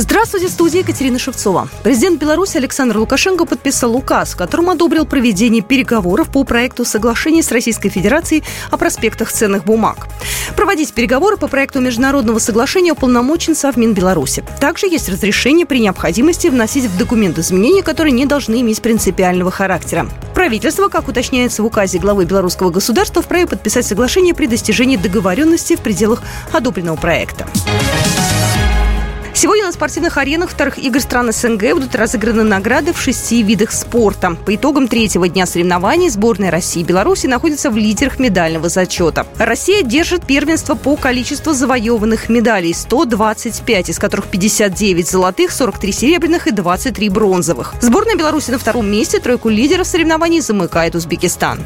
Здравствуйте, студия Екатерина Шевцова. Президент Беларуси Александр Лукашенко подписал указ, которым одобрил проведение переговоров по проекту соглашения с Российской Федерацией о проспектах ценных бумаг. Проводить переговоры по проекту международного соглашения уполномочен Совмин Беларуси. Также есть разрешение при необходимости вносить в документ изменения, которые не должны иметь принципиального характера. Правительство, как уточняется в указе главы белорусского государства, вправе подписать соглашение при достижении договоренности в пределах одобренного проекта. Сегодня на спортивных аренах вторых игр стран СНГ будут разыграны награды в шести видах спорта. По итогам третьего дня соревнований сборная России и Беларуси находится в лидерах медального зачета. Россия держит первенство по количеству завоеванных медалей – 125, из которых 59 золотых, 43 серебряных и 23 бронзовых. Сборная Беларуси на втором месте, тройку лидеров соревнований замыкает Узбекистан.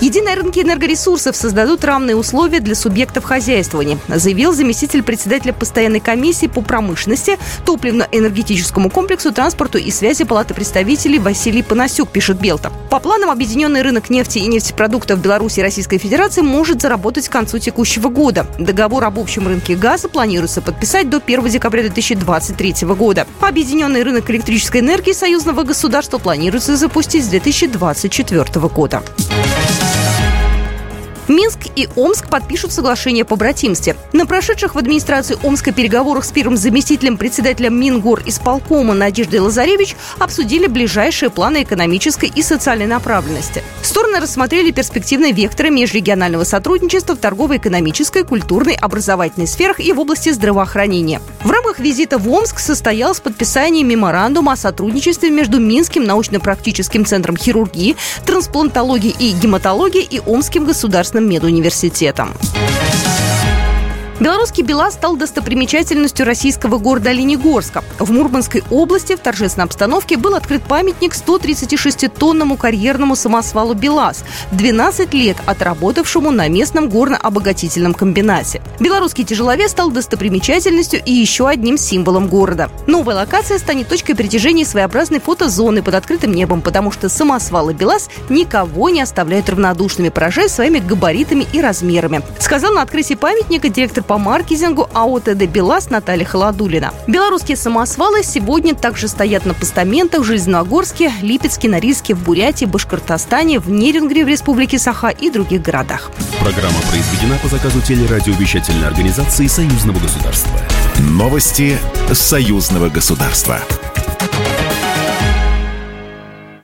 Единые рынки энергоресурсов создадут равные условия для субъектов хозяйствования, заявил заместитель председателя постоянной комиссии по промышленности, топливно-энергетическому комплексу, транспорту и связи Палаты представителей Василий Панасюк, пишет Белта. По планам, объединенный рынок нефти и нефтепродуктов Беларуси и Российской Федерации может заработать к концу текущего года. Договор об общем рынке газа планируется подписать до 1 декабря 2023 года. Объединенный рынок электрической энергии союзного государства планируется запустить с 2024 года. Минск и Омск подпишут соглашение по братимстве. На прошедших в администрации Омска переговорах с первым заместителем председателя Мингор исполкома Надеждой Лазаревич обсудили ближайшие планы экономической и социальной направленности. Стороны рассмотрели перспективные векторы межрегионального сотрудничества в торгово-экономической, культурной, образовательной сферах и в области здравоохранения. В рамках визита в Омск состоялось подписание меморандума о сотрудничестве между Минским научно-практическим центром хирургии, трансплантологии и гематологии и Омским государственным медуниверситетом. Белорусский БелАЗ стал достопримечательностью российского города Оленегорска. В Мурманской области в торжественной обстановке был открыт памятник 136-тонному карьерному самосвалу БелАЗ, 12 лет отработавшему на местном горно-обогатительном комбинате. Белорусский тяжеловес стал достопримечательностью и еще одним символом города. Новая локация станет точкой притяжения своеобразной фотозоны под открытым небом, потому что самосвалы БелАЗ никого не оставляют равнодушными, поражая своими габаритами и размерами. Сказал на открытии памятника директор по маркетингу АО ТД «БелАЗ» Наталья Холодулина. Белорусские самосвалы сегодня также стоят на постаментах в Железногорске, Липецке, Норильске, в Бурятии, Башкортостане, в Нерингре в Республике Саха и других городах. Программа произведена по заказу телерадиовещательной организации Союзного государства. Новости Союзного государства.